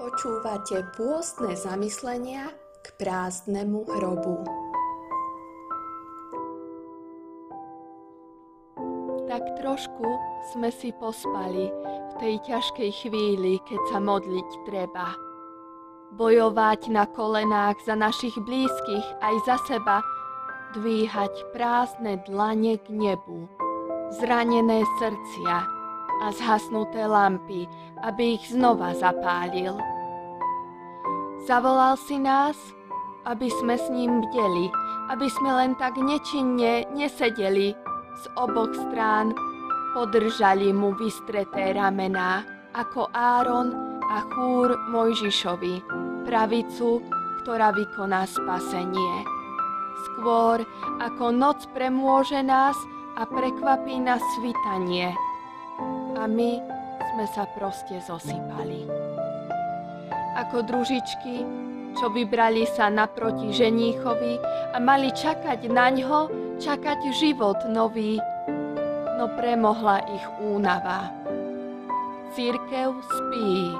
Počúvate pôstne zamyslenia k prázdnemu hrobu. Tak trošku sme si pospali v tej ťažkej chvíli, keď sa modliť treba. Bojovať na kolenách za našich blízkych aj za seba, dvíhať prázdne dlane k nebu, zranené srdcia a zhasnuté lampy, aby ich znova zapálil. Zavolal si nás, aby sme s ním bdeli, aby sme len tak nečinne nesedeli z oboch strán, podržali mu vystreté ramená, ako Áron a Chúr Mojžišovi, pravicu, ktorá vykoná spasenie. Skôr ako noc premôže nás a prekvapí nás svitanie. A my sme sa proste zosypali. Ako družičky, čo vybrali sa naproti ženíchovi a mali čakať na ňo, čakať život nový, no premohla ich únava. Církev spí,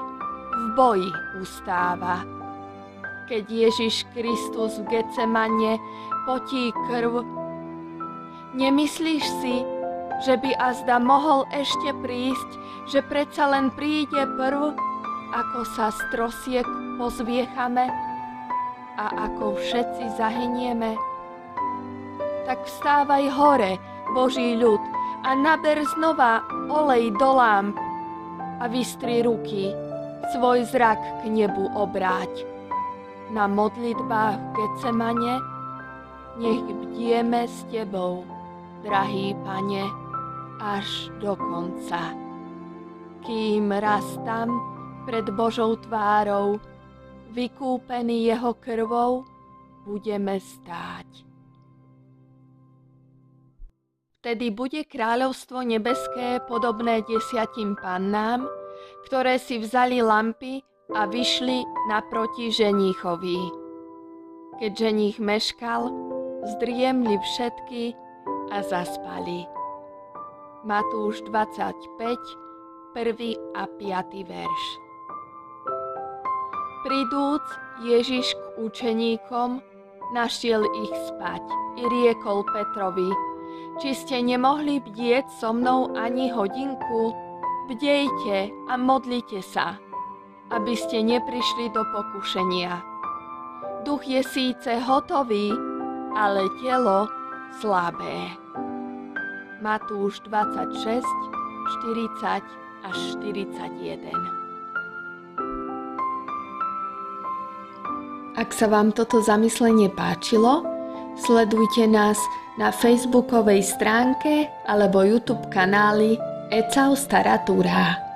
v boji ustáva. Keď Ježiš Kristus v Getsemane potí krv, nemyslíš si, že by azda mohol ešte prísť, že predsa len príde prv, ako sa z trosiek pozviechame a ako všetci zahynieme? Tak vstávaj hore, Boží ľud, a naber znova olej do lámp a vystri ruky, svoj zrak k nebu obráť. Na modlitbách v Getsemane nech bdieme s Tebou, drahý Pane, až do konca. Kým raz tam, pred Božou tvárou, vykúpený Jeho krvou, budeme stáť. Vtedy bude kráľovstvo nebeské podobné desiatim pannám, ktoré si vzali lampy a vyšli naproti ženíchovi. Keď ženích meškal, zdriemli všetky a zaspali. Matúš 25, 1. a 5. verš. Pridúc Ježiš k učeníkom, našiel ich spať i riekol Petrovi, či ste nemohli bdieť so mnou ani hodinku? Bdejte a modlite sa, aby ste neprišli do pokušenia. Duch je síce hotový, ale telo slabé. Matúš 26, 40 až 41 Ak sa vám toto zamyslenie páčilo, sledujte nás na facebookovej stránke alebo YouTube kanáli Ecau Staratúra.